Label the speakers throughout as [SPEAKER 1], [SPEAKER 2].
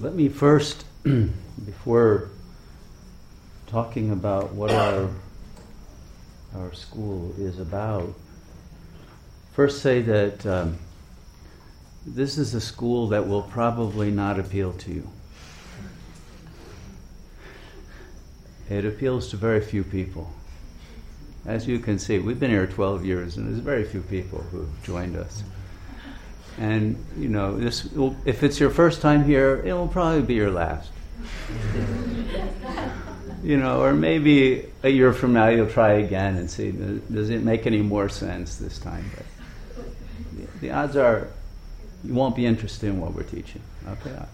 [SPEAKER 1] Let me first, before talking about what our our school is about, first say that um, this is a school that will probably not appeal to you. It appeals to very few people. As you can see, we've been here 12 years, and there's very few people who've joined us. And you know, this will, if it's your first time here, it will probably be your last. you know, or maybe a year from now you'll try again and see does it make any more sense this time. But the odds are you won't be interested in what we're teaching. Okay, I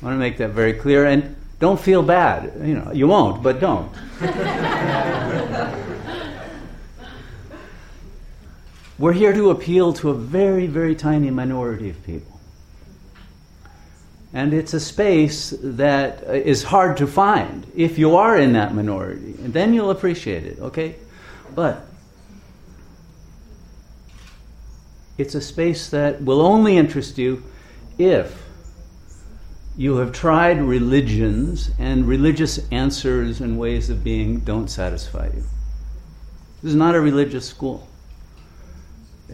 [SPEAKER 1] want to make that very clear, and don't feel bad. You know, you won't, but don't. We're here to appeal to a very, very tiny minority of people. And it's a space that is hard to find if you are in that minority. And then you'll appreciate it, okay? But it's a space that will only interest you if you have tried religions and religious answers and ways of being don't satisfy you. This is not a religious school.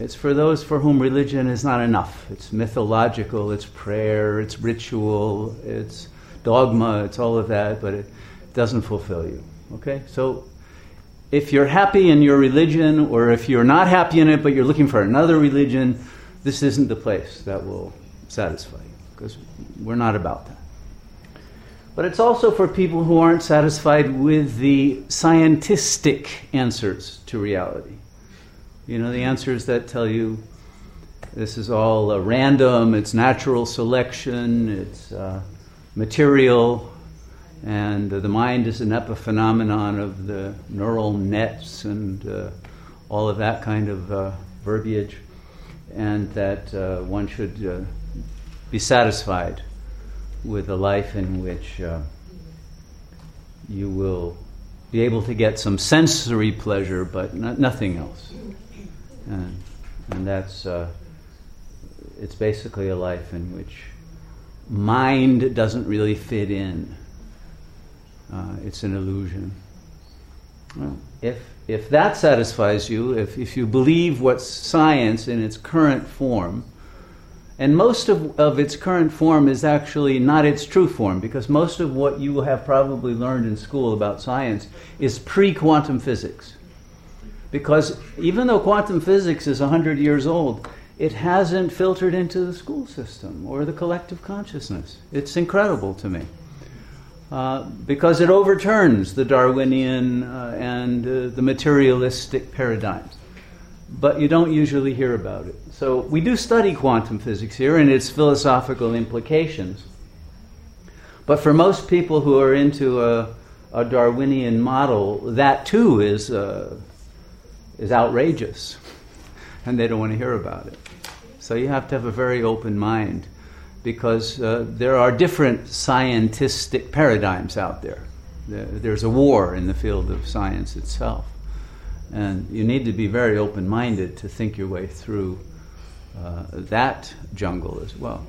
[SPEAKER 1] It's for those for whom religion is not enough. It's mythological, it's prayer, it's ritual, it's dogma, it's all of that, but it doesn't fulfill you. Okay? So if you're happy in your religion, or if you're not happy in it but you're looking for another religion, this isn't the place that will satisfy you, because we're not about that. But it's also for people who aren't satisfied with the scientistic answers to reality. You know, the answers that tell you this is all uh, random, it's natural selection, it's uh, material, and uh, the mind is an epiphenomenon of the neural nets and uh, all of that kind of uh, verbiage, and that uh, one should be satisfied with a life in which you will be able to get some sensory pleasure, but nothing else. And, and that's, uh, it's basically a life in which mind doesn't really fit in. Uh, it's an illusion. Well, if, if that satisfies you, if, if you believe what science in its current form, and most of, of its current form is actually not its true form, because most of what you have probably learned in school about science is pre quantum physics. Because even though quantum physics is 100 years old, it hasn't filtered into the school system or the collective consciousness. It's incredible to me. Uh, because it overturns the Darwinian uh, and uh, the materialistic paradigms. But you don't usually hear about it. So we do study quantum physics here and its philosophical implications. But for most people who are into a, a Darwinian model, that too is uh, is outrageous and they don't want to hear about it. So you have to have a very open mind because uh, there are different scientistic paradigms out there. There's a war in the field of science itself. And you need to be very open minded to think your way through uh, that jungle as well.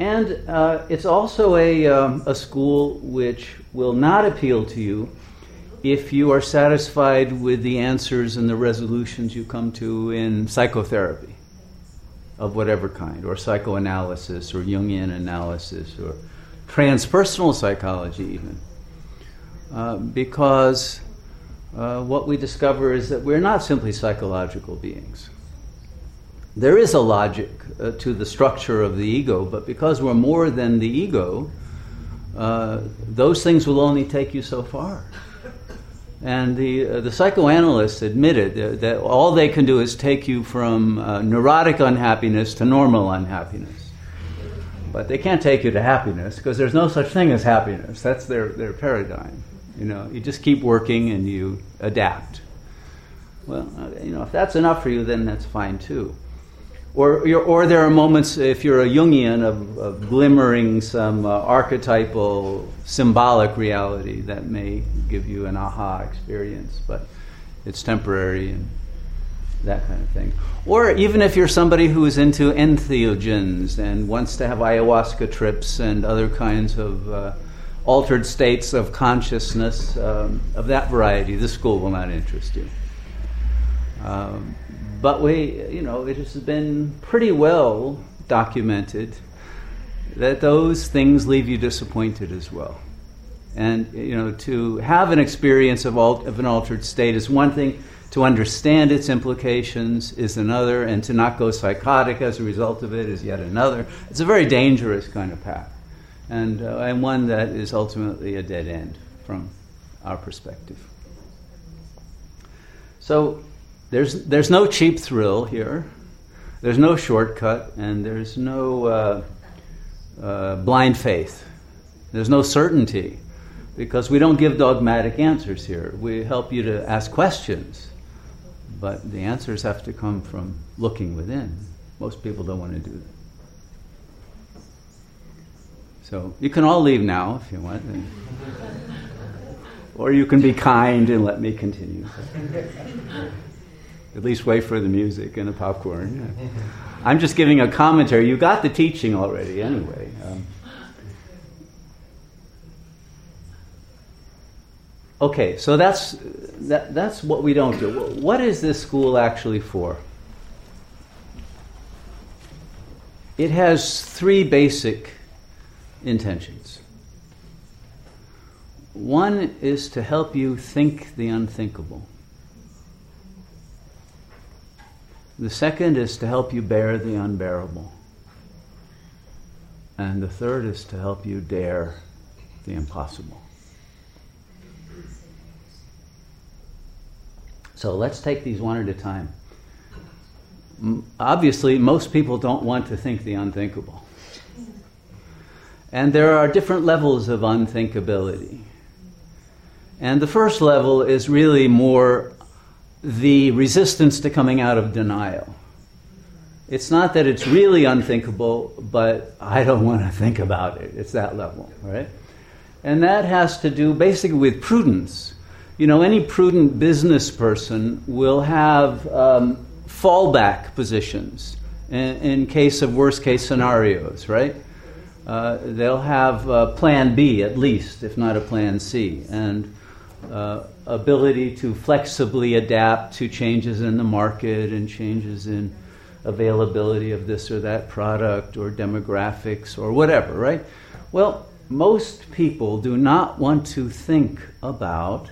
[SPEAKER 1] And uh, it's also a, um, a school which will not appeal to you if you are satisfied with the answers and the resolutions you come to in psychotherapy of whatever kind, or psychoanalysis, or Jungian analysis, or transpersonal psychology, even. Uh, because uh, what we discover is that we're not simply psychological beings. There is a logic uh, to the structure of the ego, but because we're more than the ego, uh, those things will only take you so far. And the, uh, the psychoanalysts admitted that, all they can do is take you from uh, neurotic unhappiness to normal unhappiness. But they can't take you to happiness because there's no such thing as happiness. That's their, their paradigm. You know, you just keep working and you adapt. Well, uh, you know, if that's enough for you, then that's fine too. Or, or there are moments, if you're a Jungian, of, of glimmering some uh, archetypal, symbolic reality that may give you an aha experience, but it's temporary and that kind of thing. Or even if you're somebody who is into entheogens and wants to have ayahuasca trips and other kinds of uh, altered states of consciousness um, of that variety, this school will not interest you. Um, but we, you know, it has been pretty well documented that those things leave you disappointed as well. And you know, to have an experience of, alt- of an altered state is one thing. To understand its implications is another, and to not go psychotic as a result of it is yet another. It's a very dangerous kind of path, and, uh, and one that is ultimately a dead end from our perspective. So there's, there's no cheap thrill here, there's no shortcut, and there's no uh, uh, blind faith. There's no certainty because we don't give dogmatic answers here. We help you to ask questions, but the answers have to come from looking within. Most people don't want to do that. So you can all leave now if you want. or you can be kind and let me continue. At least wait for the music and the popcorn. Yeah. I'm just giving a commentary. You got the teaching already, anyway. Um, okay, so that's that, that's what we don't do. What is this school actually for? It has three basic intentions. One is to help you think the unthinkable. The second is to help you bear the unbearable. And the third is to help you dare the impossible. So let's take these one at a time. Obviously, most people don't want to think the unthinkable. And there are different levels of unthinkability. And the first level is really more the resistance to coming out of denial. It's not that it's really unthinkable, but I don't want to think about it. It's that level, right? And that has to do basically with prudence. You know, any prudent business person will have um, fallback positions in, in, case of worst case scenarios, right? Uh, they'll have plan B at least, if not a plan C. And uh, ability to flexibly adapt to changes in the market and changes in availability of this or that product or demographics or whatever, right? Well, most people do not want to think about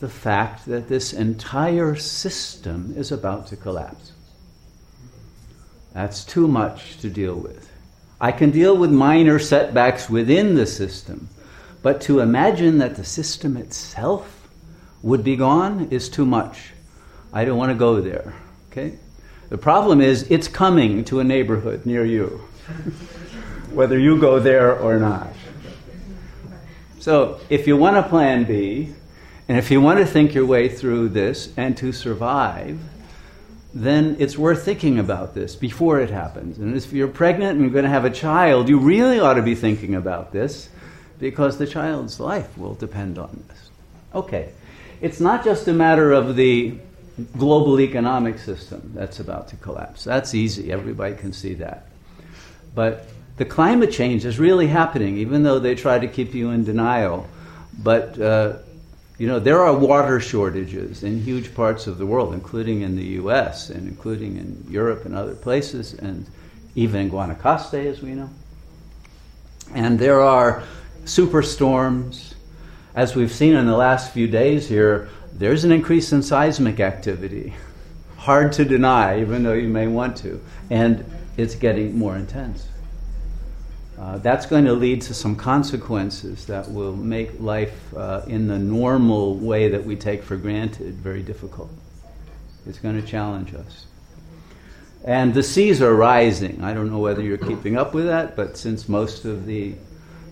[SPEAKER 1] the fact that this entire system is about to collapse. That's too much to deal with. I can deal with minor setbacks within the system, but to imagine that the system itself would be gone is too much. I don't want to go there. Okay? The problem is it's coming to a neighborhood near you, whether you go there or not. So, if you want a plan B, and if you want to think your way through this and to survive, then it's worth thinking about this before it happens. And if you're pregnant and you're going to have a child, you really ought to be thinking about this because the child's life will depend on this. Okay, it's not just a matter of the global economic system that's about to collapse. That's easy, everybody can see that. But the climate change is really happening, even though they try to keep you in denial. But uh, you know, there are water shortages in huge parts of the world, including in the U.S. and including in Europe and other places, and even in Guanacaste, as we know. And there are superstorms. As we've seen in the last few days here, there's an increase in seismic activity. Hard to deny, even though you may want to. And it's getting more intense. Uh, that's going to lead to some consequences that will make life uh, in the normal way that we take for granted very difficult. It's going to challenge us. And the seas are rising. I don't know whether you're keeping up with that, but since most of the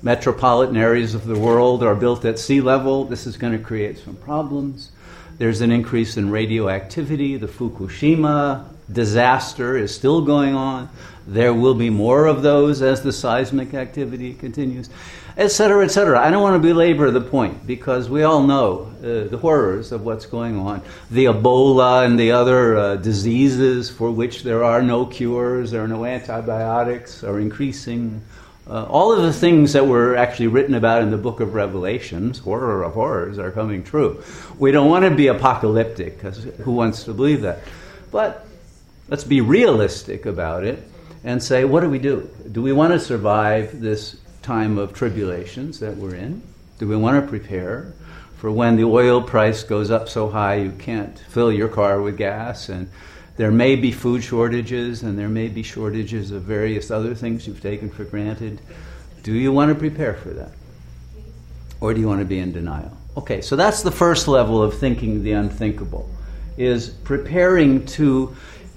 [SPEAKER 1] metropolitan areas of the world are built at sea level. This is going to create some problems. There's an increase in radioactivity. The Fukushima disaster is still going on. There will be more of those as the seismic activity continues, etc., etc. I don't want to belabor the point because we all know uh, the horrors of what's going on. The Ebola and the other uh, diseases for which there are no cures, there are no antibiotics, are increasing. Uh, all of the things that were actually written about in the book of Revelations, horror of horrors, are coming true. We don't want to be apocalyptic, because who wants to believe that? But let's be realistic about it and say, what do we do? Do we want to survive this time of tribulations that we're in? Do we want to prepare for when the oil price goes up so high you can't fill your car with gas and there may be food shortages and there may be shortages of various other things you've taken for granted. Do you want to prepare for that? Or do you want to be in denial? Okay, so that's the first level of thinking the unthinkable, is preparing to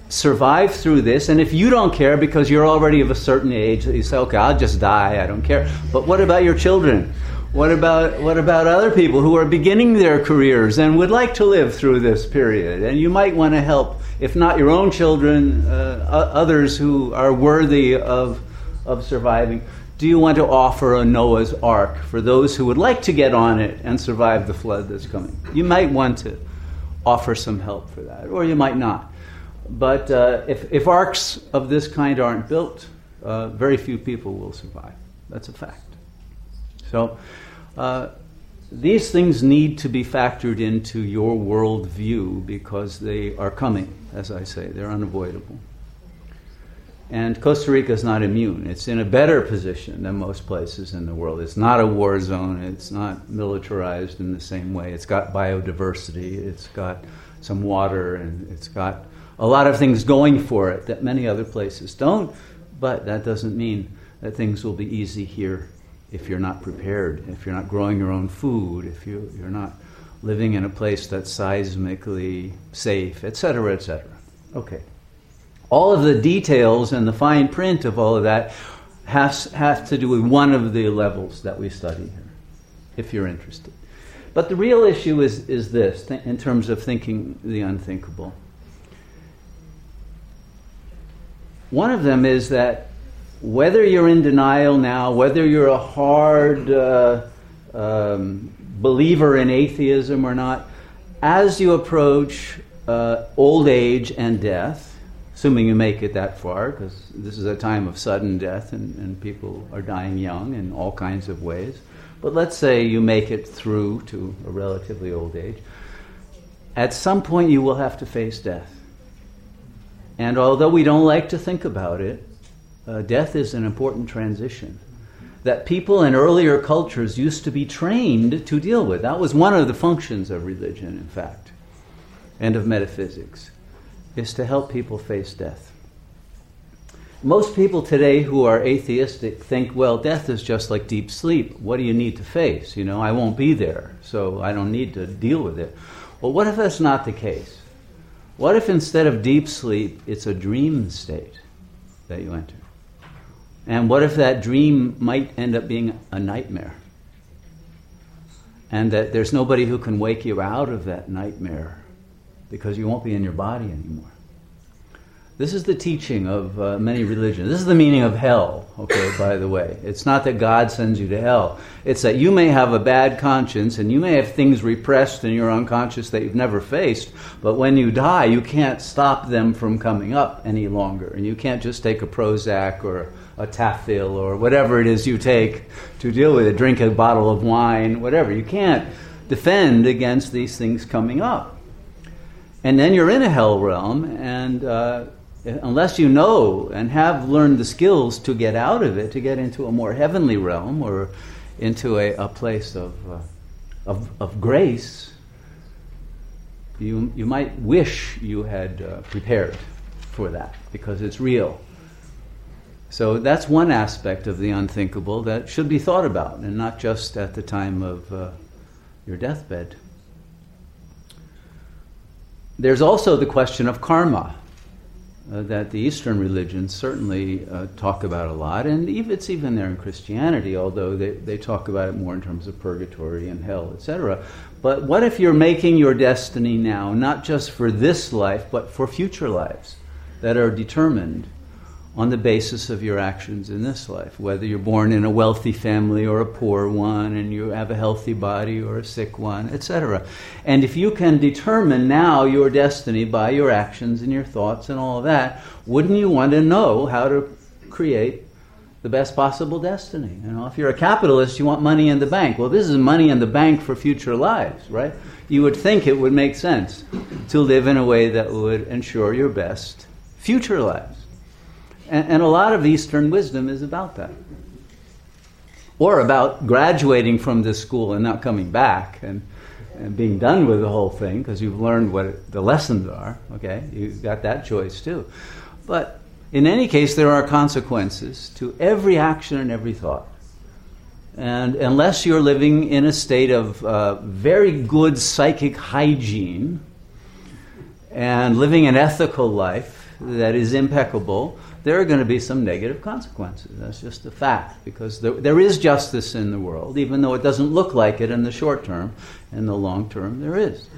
[SPEAKER 1] survive through this. And if you don't care because you're already of a certain age, you say, okay, I'll just die, I don't care. But what about your children? What about, what about other people who are beginning their careers and would like to live through this period? And you might want to help if not your own children, uh, others who are worthy of, of surviving, do you want to offer a Noah's Ark for those who would like to get on it and survive the flood that's coming? You might want to offer some help for that, or you might not. But uh, if, if arks of this kind aren't built, uh, very few people will survive. That's a fact. So, uh, these things need to be factored into your worldview because they are coming, as I say, they're unavoidable. And Costa Rica is not immune. It's in a better position than most places in the world. It's not a war zone. It's not militarized in the same way. It's got biodiversity. It's got some water, and it's got a lot of things going for it that many other places don't. But that doesn't mean that things will be easy here if you're not prepared, if you're not growing your own food, if you, you're not living in a place that's seismically safe, etc., etc. Okay. All of the details and the fine print of all of that has, has to do with one of the levels that we study here, if you're interested. But the real issue is, is this th- in terms of thinking the unthinkable. One of them is that whether you're in denial now, whether you're a hard uh, um, believer in atheism or not, as you approach uh, old age and death, assuming you make it that far, because this is a time of sudden death and, and people are dying young in all kinds of ways. But let's say you make it through to a relatively old age. At some point, you will have to face death. And although we don't like to think about it, uh, death is an important transition that people in earlier cultures used to be trained to deal with. That was one of the functions of religion, in fact, and of metaphysics, is to help people face death. Most people today who are atheistic think, well, death is just like deep sleep. What do you need to face? You know, I won't be there, so I don't need to deal with it. Well, what if that's not the case? What if instead of deep sleep, it's a dream state that you enter? And what if that dream might end up being a nightmare? And that there's nobody who can wake you out of that nightmare because you won't be in your body anymore. This is the teaching of uh, many religions. This is the meaning of hell, okay, by the way. It's not that God sends you to hell. It's that you may have a bad conscience and you may have things repressed in your unconscious that you've never faced, but when you die, you can't stop them from coming up any longer. And you can't just take a Prozac or a A tafil or whatever it is you take to deal with it, drink a bottle of wine, whatever. You can't defend against these things coming up. And then you're in a hell realm, and uh, unless you know and have learned the skills to get out of it, to get into a more heavenly realm or into a, a place of, uh, of, of, grace, you, you might wish you had uh, prepared for that because it's real. So that's one aspect of the unthinkable that should be thought about, and not just at the time of uh, your deathbed. There's also the question of karma. Uh, that the Eastern religions certainly uh, talk about a lot, and even, it's even there in Christianity, although they, they talk about it more in terms of purgatory and hell, etc. But what if you're making your destiny now, not just for this life, but for future lives that are determined on the basis of your actions in this life, whether you're born in a wealthy family or a poor one, and you have a healthy body or a sick one, etc. And if you can determine now your destiny by your actions and your thoughts and all that, wouldn't you want to know how to create the best possible destiny? You know, if you're a capitalist, you want money in the bank. Well, this is money in the bank for future lives, right? You would think it would make sense to live in a way that would ensure your best future lives. And, and a lot of Eastern wisdom is about that. Or about graduating from this school and not coming back and, and being done with the whole thing because you've learned what the lessons are. Okay, you've got that choice too. But in any case, there are consequences to every action and every thought. And unless you're living in a state of uh, very good psychic hygiene and living an ethical life that is impeccable, there are going to be some negative consequences. That's just a fact because there, there is justice in the world, even though it doesn't look like it in the short term. In the long term, there is.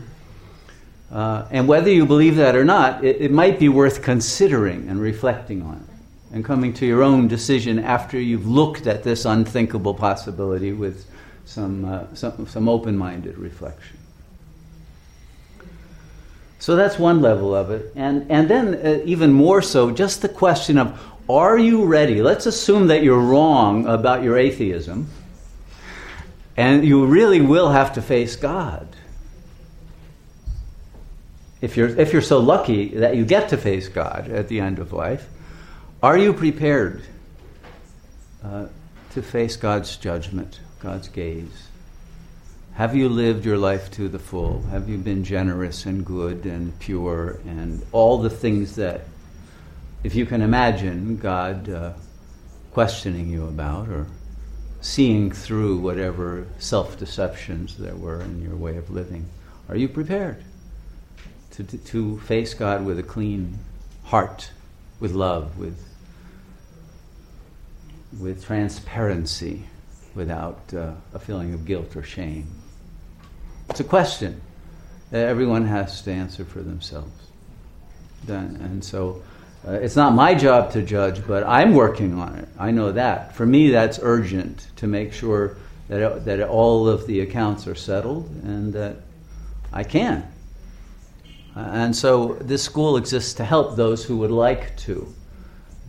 [SPEAKER 1] Uh, and whether you believe that or not, it, it might be worth considering and reflecting on it and coming to your own decision after you've looked at this unthinkable possibility with some, uh, some, some open minded reflection. So that's one level of it. And, and then, uh, even more so, just the question of are you ready? Let's assume that you're wrong about your atheism, and you really will have to face God. If you're, if you're so lucky that you get to face God at the end of life, are you prepared uh, to face God's judgment, God's gaze? Have you lived your life to the full? Have you been generous and good and pure and all the things that, if you can imagine God uh, questioning you about or seeing through whatever self deceptions there were in your way of living? Are you prepared to, to, to face God with a clean heart, with love, with, with transparency, without uh, a feeling of guilt or shame? It's a question that everyone has to answer for themselves. And so uh, it's not my job to judge, but I'm working on it. I know that. For me, that's urgent to make sure that, it, that all of the accounts are settled and that I can. Uh, and so this school exists to help those who would like to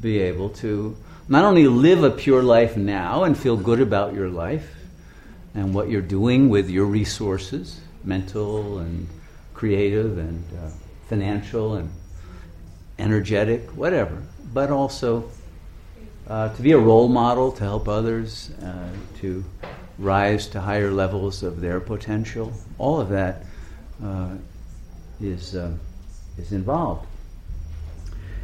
[SPEAKER 1] be able to not only live a pure life now and feel good about your life, and what you're doing with your resources, mental and creative and uh, financial and energetic, whatever, but also uh, to be a role model, to help others, uh, to rise to higher levels of their potential. All of that uh, is uh, is involved.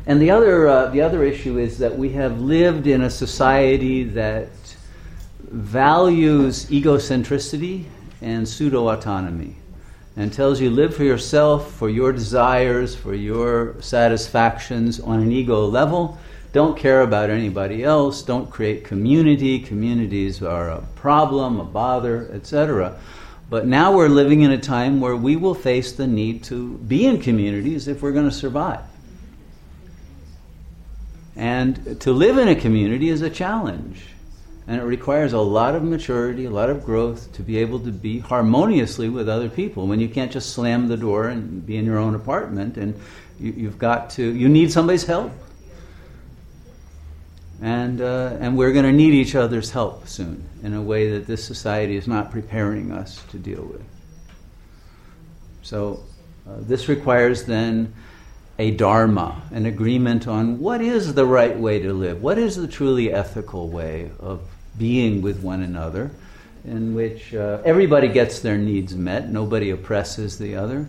[SPEAKER 1] And the other uh, the other issue is that we have lived in a society that values egocentricity and pseudo autonomy and tells you live for yourself, for your desires, for your satisfactions on an ego level. Don't care about anybody else. Don't create community. Communities are a problem, a bother, etc. But now we're living in a time where we will face the need to be in communities if we're going to survive. And to live in a community is a challenge. And it requires a lot of maturity, a lot of growth to be able to be harmoniously with other people. When you can't just slam the door and be in your own apartment, and you, have got to, you need somebody's help. And, uh, and we're going to need each other's help soon in a way that this society is not preparing us to deal with. So, uh, this requires then a dharma, an agreement on what is the right way to live, what is the truly ethical way of being with one another, in which uh, everybody gets their needs met, nobody oppresses the other,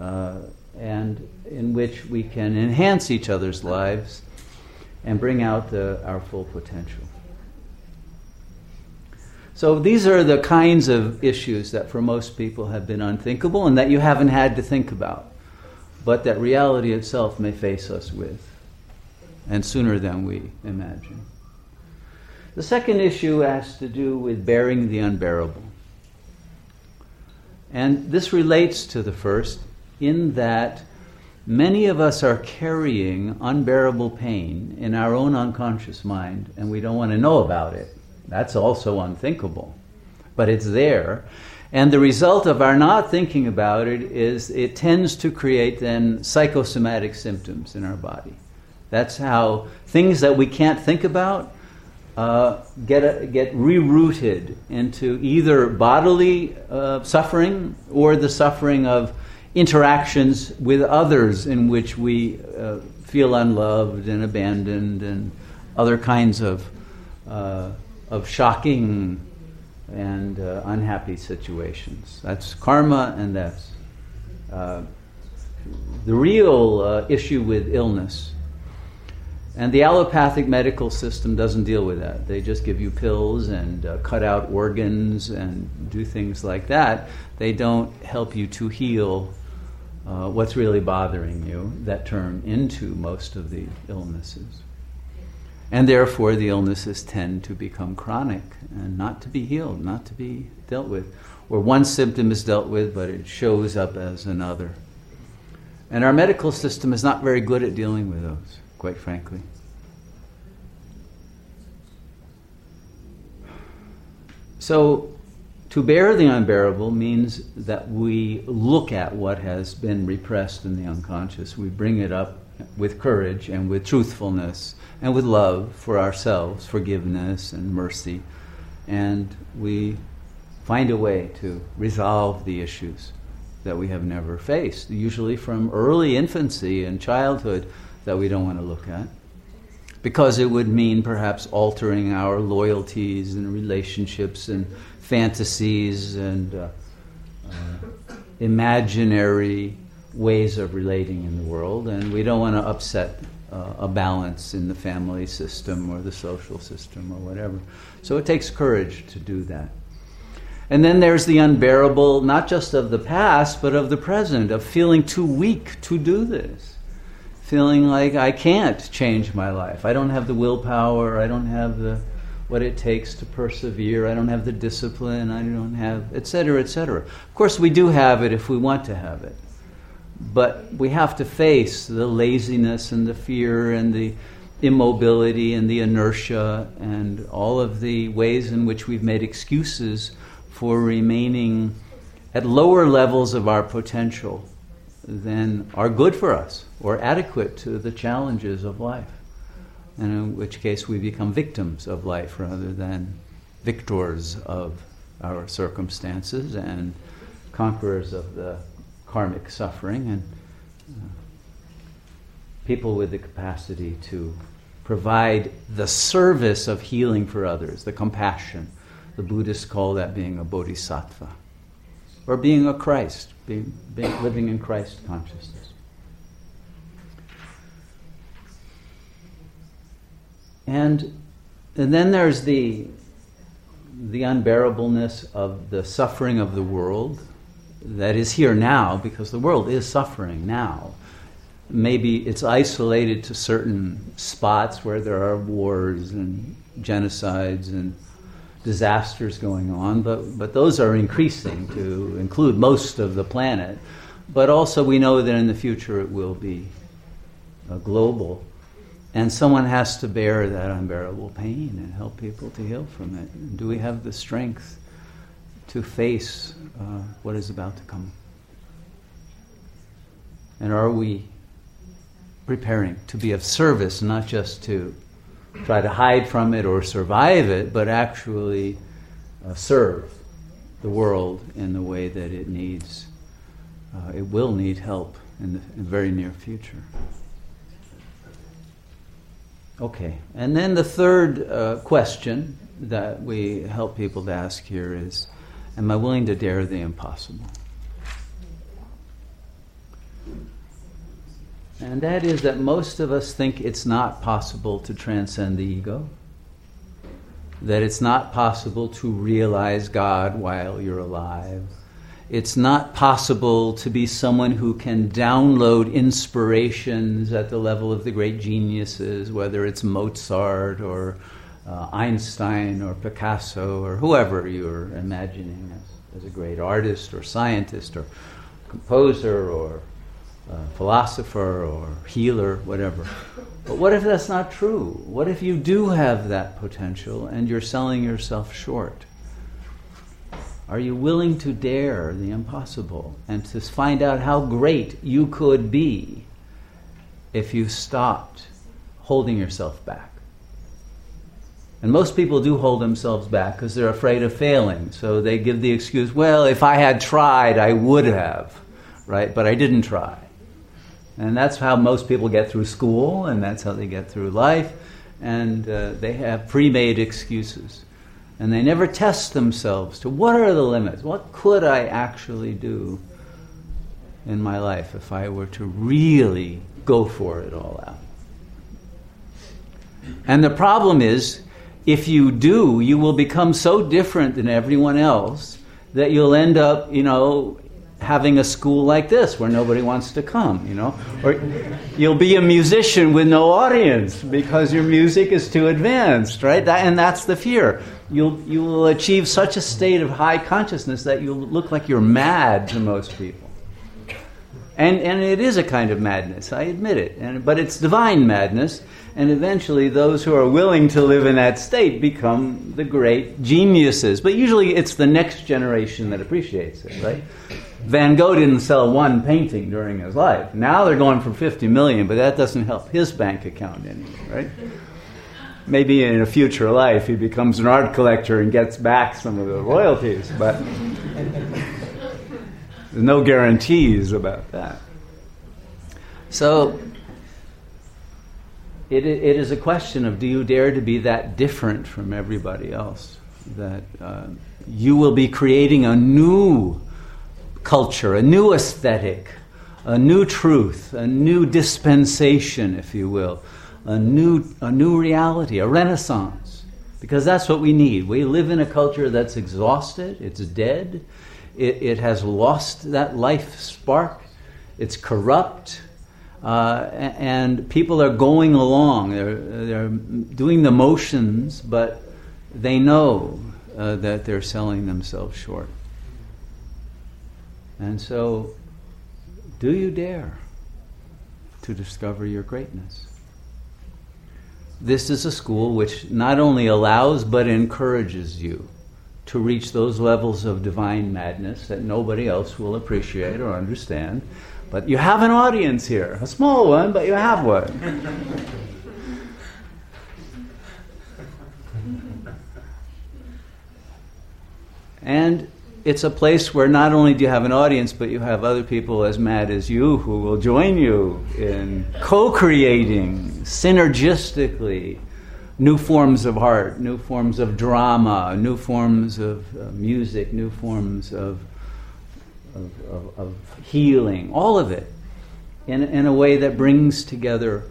[SPEAKER 1] uh, and in which we can enhance each other's lives and bring out the, our full potential. So these are the kinds of issues that for most people have been unthinkable and that you haven't had to think about, but that reality itself may face us with, and sooner than we imagine. The second issue has to do with bearing the unbearable. And this relates to the first in that Many of us are carrying unbearable pain in our own unconscious mind, and we don't want to know about it. That's also unthinkable. But it's there. And the result of our not thinking about it is it tends to create then psychosomatic symptoms in our body. That's how things that we can't think about uh, get, a, get rerouted into either bodily uh, suffering or the suffering of interactions with others in which we uh, feel unloved and abandoned and other kinds of, uh, of shocking and uh, unhappy situations. That's karma, and that's the real issue with illness and the allopathic medical system doesn't deal with that. They just give you pills and uh, cut out organs and do things like that. They don't help you to heal uh, what's really bothering you that turn into most of the illnesses. And therefore, the illnesses tend to become chronic and not to be healed, not to be dealt with. Or one symptom is dealt with, but it shows up as another. And our medical system is not very good at dealing with those quite frankly. So, to bear the unbearable means that we look at what has been repressed in the unconscious. We bring it up with courage and with truthfulness and with love for ourselves, forgiveness and mercy, and we find a way to resolve the issues that we have never faced, usually from early infancy and childhood that we don't want to look at. Because it would mean perhaps altering our loyalties and relationships and fantasies and uh, uh, imaginary ways of relating in the world, and we don't want to upset uh, a balance in the family system or the social system or whatever. So it takes courage to do that. And then there's the unbearable, not just of the past, but of the present, of feeling too weak to do this feeling like I can't change my life. I don't have the willpower, I don't have the what it takes to persevere, I don't have the discipline, I don't have etc. etc. Of course we do have it if we want to have it. But we have to face the laziness and the fear and the immobility and the inertia and all of the ways in which we've made excuses for remaining at lower levels of our potential than are good for us or adequate to the challenges of life. And in which case we become victims of life rather than victors of our circumstances and conquerors of the karmic suffering and uh, people with the capacity to provide the service of healing for others, the compassion. The Buddhists call that being a bodhisattva or being a Christ, being, being, living in Christ consciousness. And, and then there's the, the unbearableness of the suffering of the world that is here now, because the world is suffering now. Maybe it's isolated to certain spots where there are wars and genocides and disasters going on, but, but those are increasing to include most of the planet. But also, we know that in the future it will be global. And someone has to bear that unbearable pain and help people to heal from it. Do we have the strength to face uh, what is about to come? And are we preparing to be of service, not just to try to hide from it or survive it, but actually uh, serve the world in the way that it needs. Uh, it will need help in the, in the very near future. Okay, and then the third uh, question that we help people to ask here is Am I willing to dare the impossible? And that is that most of us think it's not possible to transcend the ego, that it's not possible to realize God while you're alive. It's not possible to be someone who can download inspirations at the level of the great geniuses, whether it's Mozart or uh, Einstein or Picasso or whoever you're imagining as, as a great artist or scientist or composer or philosopher or healer, whatever. But what if that's not true? What if you do have that potential and you're selling yourself short? Are you willing to dare the impossible and to find out how great you could be if you stopped holding yourself back? And most people do hold themselves back because they're afraid of failing. So they give the excuse, well, if I had tried, I would have, right? But I didn't try. And that's how most people get through school, and that's how they get through life. And uh, they have pre made excuses. And they never test themselves to what are the limits? What could I actually do in my life if I were to really go for it all out? And the problem is, if you do, you will become so different than everyone else that you'll end up, you know, having a school like this where nobody wants to come, you know? Or you'll be a musician with no audience because your music is too advanced, right? That, and that's the fear. You'll, you will achieve such a state of high consciousness that you'll look like you're mad to most people. And, and it is a kind of madness, I admit it. And, but it's divine madness, and eventually those who are willing to live in that state become the great geniuses. But usually it's the next generation that appreciates it, right? Van Gogh didn't sell one painting during his life. Now they're going for 50 million, but that doesn't help his bank account any, right? Maybe in a future life he becomes an art collector and gets back some of the royalties, but there's no guarantees about that. So it, it is a question of do you dare to be that different from everybody else? That uh, you will be creating a new culture, a new aesthetic, a new truth, a new dispensation, if you will, a new, a new reality, a renaissance. Because that's what we need. We live in a culture that's exhausted, it's dead, it, it has lost that life spark, it's corrupt. Uh, and people are going along, they're, they're doing the motions, but they know uh, that they're selling themselves short. And so, do you dare to discover your greatness? This is a school which not only allows but encourages you to reach those levels of divine madness that nobody else will appreciate or understand. But you have an audience here, a small one, but you have one. and it's a place where not only do you have an audience, but you have other people as mad as you who will join you in co creating synergistically new forms of art, new forms of drama, new forms of uh, music, new forms of, of, of, of healing, all of it in, in a way that brings together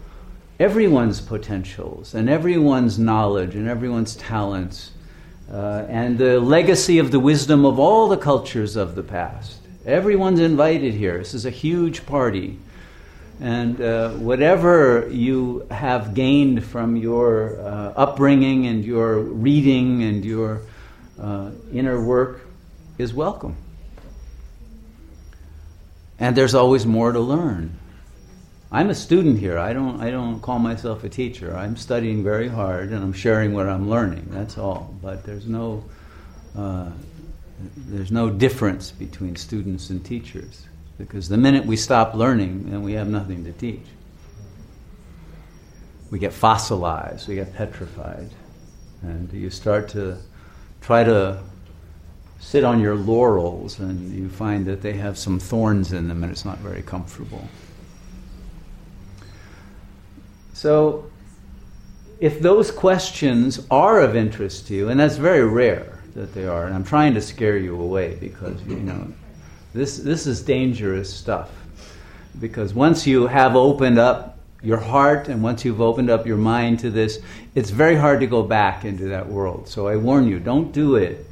[SPEAKER 1] everyone's potentials and everyone's knowledge and everyone's talents uh, and the legacy of the wisdom of all the cultures of the past. Everyone's invited here. This is a huge party. And uh, whatever you have gained from your uh, upbringing and your reading and your uh, inner work is welcome. And there's always more to learn. I'm a student here. I don't, I don't call myself a teacher. I'm studying very hard and I'm sharing what I'm learning. That's all. But there's no, uh, there's no difference between students and teachers. Because the minute we stop learning, then we have nothing to teach. We get fossilized, we get petrified. And you start to try to sit on your laurels and you find that they have some thorns in them and it's not very comfortable. So, if those questions are of interest to you, and that's very rare that they are, and I'm trying to scare you away because, you know, this, this is dangerous stuff. Because once you have opened up your heart and once you've opened up your mind to this, it's very hard to go back into that world. So I warn you, don't do it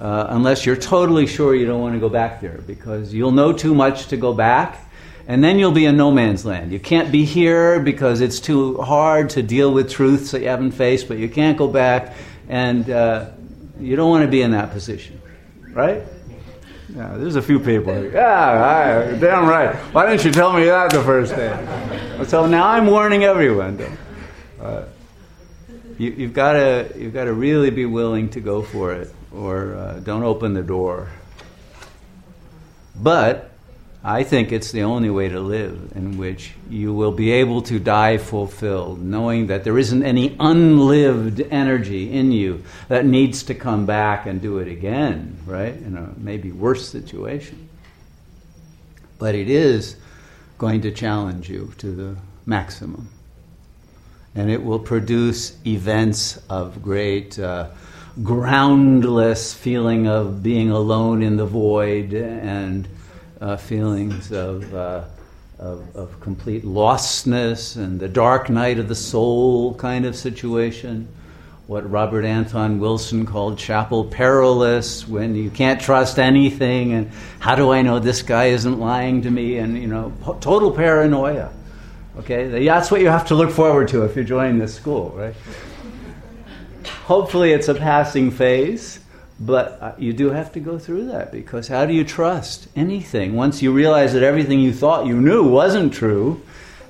[SPEAKER 1] uh, unless you're totally sure you don't want to go back there because you'll know too much to go back and then you'll be in no man's land. You can't be here because it's too hard to deal with truths that you haven't faced, but you can't go back, and uh, you don't want to be in that position, right? Yeah, there's a few people. Yeah, damn right. Why didn't you tell me that the first day? So now I'm warning everyone. Uh, you, have got to you've got to really be willing to go for it, or uh, don't open the door. But I think it's the only way to live in which you will be able to die fulfilled, knowing that there isn't any unlived energy in you that needs to come back and do it again, right? In a maybe worse situation. But it is going to challenge you to the maximum. And it will produce events of great. Uh, groundless feeling of being alone in the void and uh, feelings of, uh, of, of, complete lostness and the dark night of the soul kind of situation. What Robert Anton Wilson called chapel perilous, when you can't trust anything, and how do I know this guy isn't lying to me? And you know, total paranoia. Okay, that's what you have to look forward to if you're joining this school, right? Hopefully, it's a passing phase. But uh, you do have to go through that because how do you trust anything? Once you realize that everything you thought you knew wasn't true,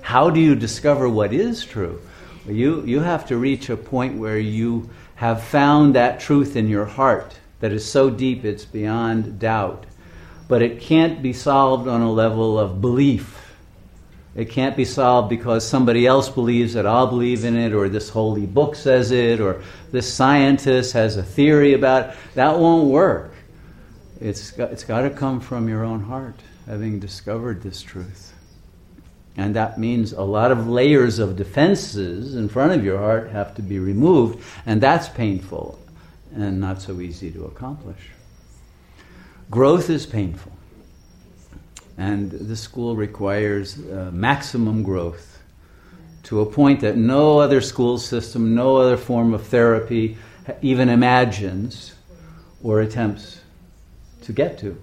[SPEAKER 1] how do you discover what is true? You, you have to reach a point where you have found that truth in your heart that is so deep it's beyond doubt. But it can't be solved on a level of belief it can't be solved because somebody else believes that I'll believe in it, or this holy book says it, or this scientist has a theory about it. That won't work. It's got, it's got to come from your own heart, having discovered this truth. And that means a lot of layers of defenses in front of your heart have to be removed, and that's painful and not so easy to accomplish. Growth is painful. And this school requires uh, maximum growth to a point that no other school system, no other form of therapy even imagines or attempts to get to.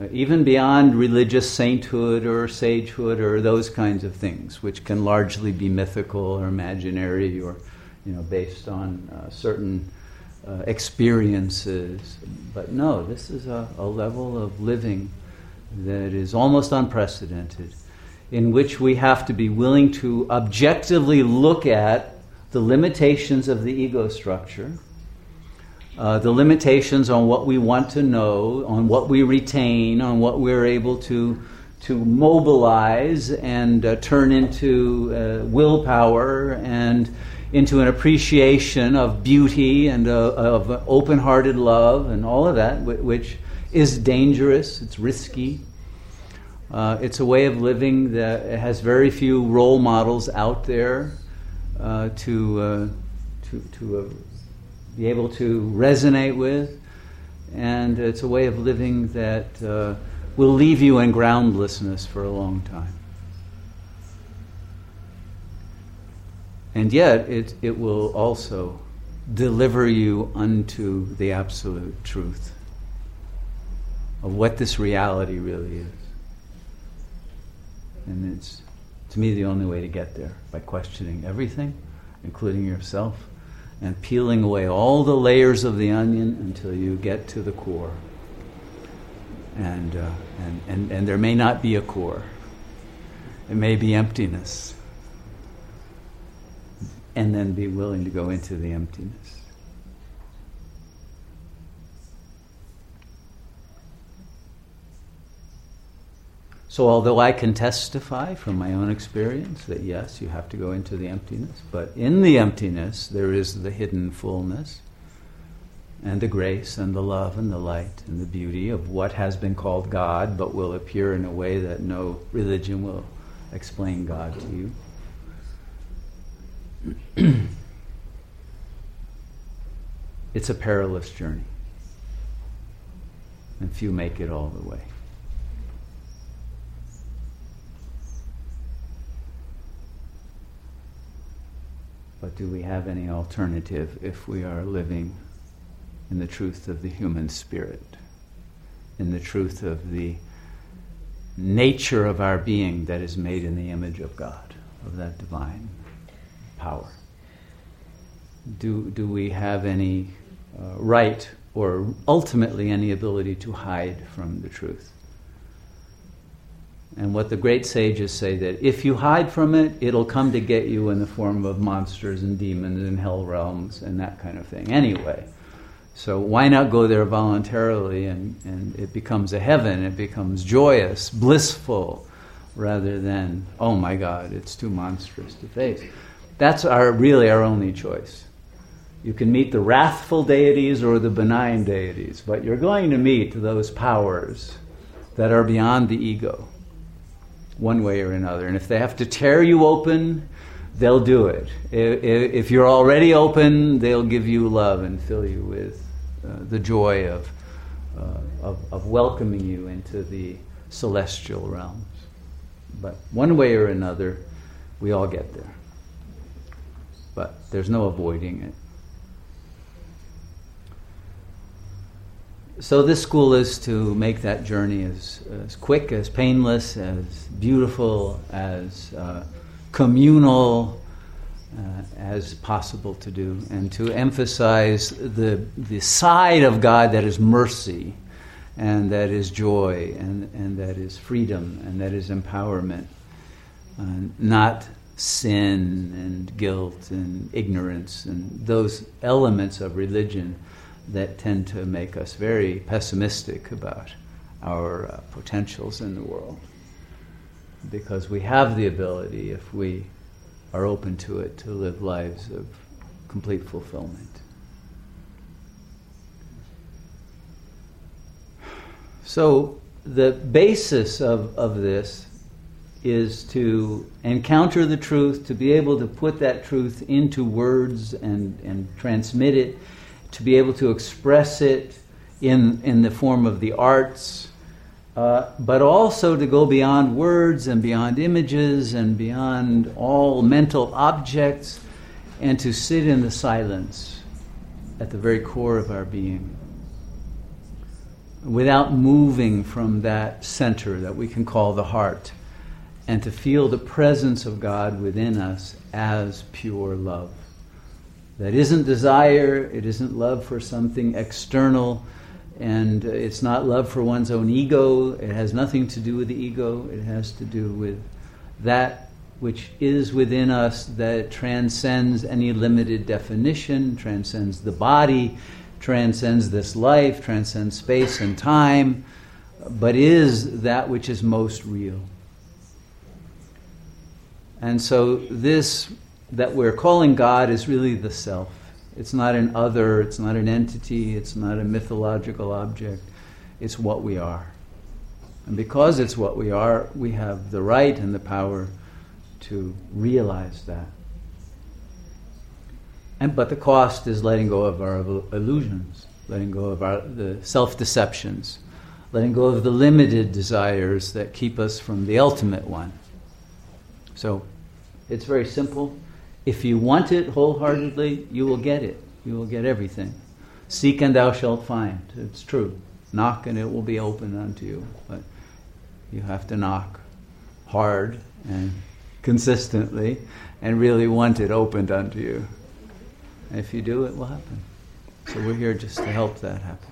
[SPEAKER 1] Uh, even beyond religious sainthood or sagehood or those kinds of things, which can largely be mythical or imaginary or you know, based on uh, certain uh, experiences. But no, this is a, a level of living that is almost unprecedented, in which we have to be willing to objectively look at the limitations of the ego structure, uh, the limitations on what we want to know, on what we retain, on what we're able to to mobilize and uh, turn into uh, willpower and into an appreciation of beauty and uh, of open-hearted love and all of that, which is dangerous, it's risky. Uh, it's a way of living that has very few role models out there uh, to, uh, to, to uh, be able to resonate with. And it's a way of living that uh, will leave you in groundlessness for a long time. And yet, it, it will also deliver you unto the absolute truth of what this reality really is. And it's, to me, the only way to get there by questioning everything, including yourself, and peeling away all the layers of the onion until you get to the core. And, uh, and, and, and there may not be a core, it may be emptiness. And then be willing to go into the emptiness. So, although I can testify from my own experience that yes, you have to go into the emptiness, but in the emptiness there is the hidden fullness and the grace and the love and the light and the beauty of what has been called God, but will appear in a way that no religion will explain God to you. it's a perilous journey, and few make it all the way. But do we have any alternative if we are living in the truth of the human spirit, in the truth of the nature of our being that is made in the image of God, of that divine power? Do, do we have any uh, right or ultimately any ability to hide from the truth. And what the great sages say that if you hide from it, it'll come to get you in the form of monsters and demons and hell realms and that kind of thing. Anyway, so why not go there voluntarily and, and it becomes a heaven, it becomes joyous, blissful, rather than, oh my God, it's too monstrous to face. That's our, really our only choice. You can meet the wrathful deities or the benign deities, but you're going to meet those powers that are beyond the ego one way or another. And if they have to tear you open, they'll do it. If you're already open, they'll give you love and fill you with uh, the joy of, uh, of, of welcoming you into the celestial realms. But one way or another, we all get there. But there's no avoiding it. So this school is to make that journey as, as quick, as painless, as beautiful, as uh, communal uh, as possible to do, and to emphasize the, the side of God that is mercy, and that is joy, and, and that is freedom, and that is empowerment, uh, not sin and guilt and ignorance and those elements of religion that tend to make us very pessimistic about our uh, potentials in the world. Because we have the ability, if we are open to it, to live lives of complete fulfillment. So, the basis of, of this is to encounter the truth, to be able to put that truth into words and, and transmit it to be able to express it in, in the form of the arts, uh, but also to go beyond words and beyond images and beyond all mental objects and to sit in the silence at the very core of our being without moving from that center that we can call the heart and to feel the presence of God within us as pure love that isn't desire, it isn't love for something external, and it's not love for one's own ego. It has nothing to do with the ego, it has to do with that which is within us that transcends any limited definition, transcends the body, transcends this life, transcends space and time, but is that which is most real. And so this that we're calling God is really the self. It's not an other, it's not an entity, it's not a mythological object. It's what we are. And because it's what we are, we have the right and the power to realize that. And, but the cost is letting go of our illusions, letting go of our, the self deceptions, letting go of the limited desires that keep us from the ultimate one. So it's very simple. If you want it wholeheartedly, you will get it. You will get everything. Seek and thou shalt find. It's true. Knock and it will be opened unto you. But you have to knock hard and consistently and really want it opened unto you. And if you do, it will happen. So we're here just to help that happen.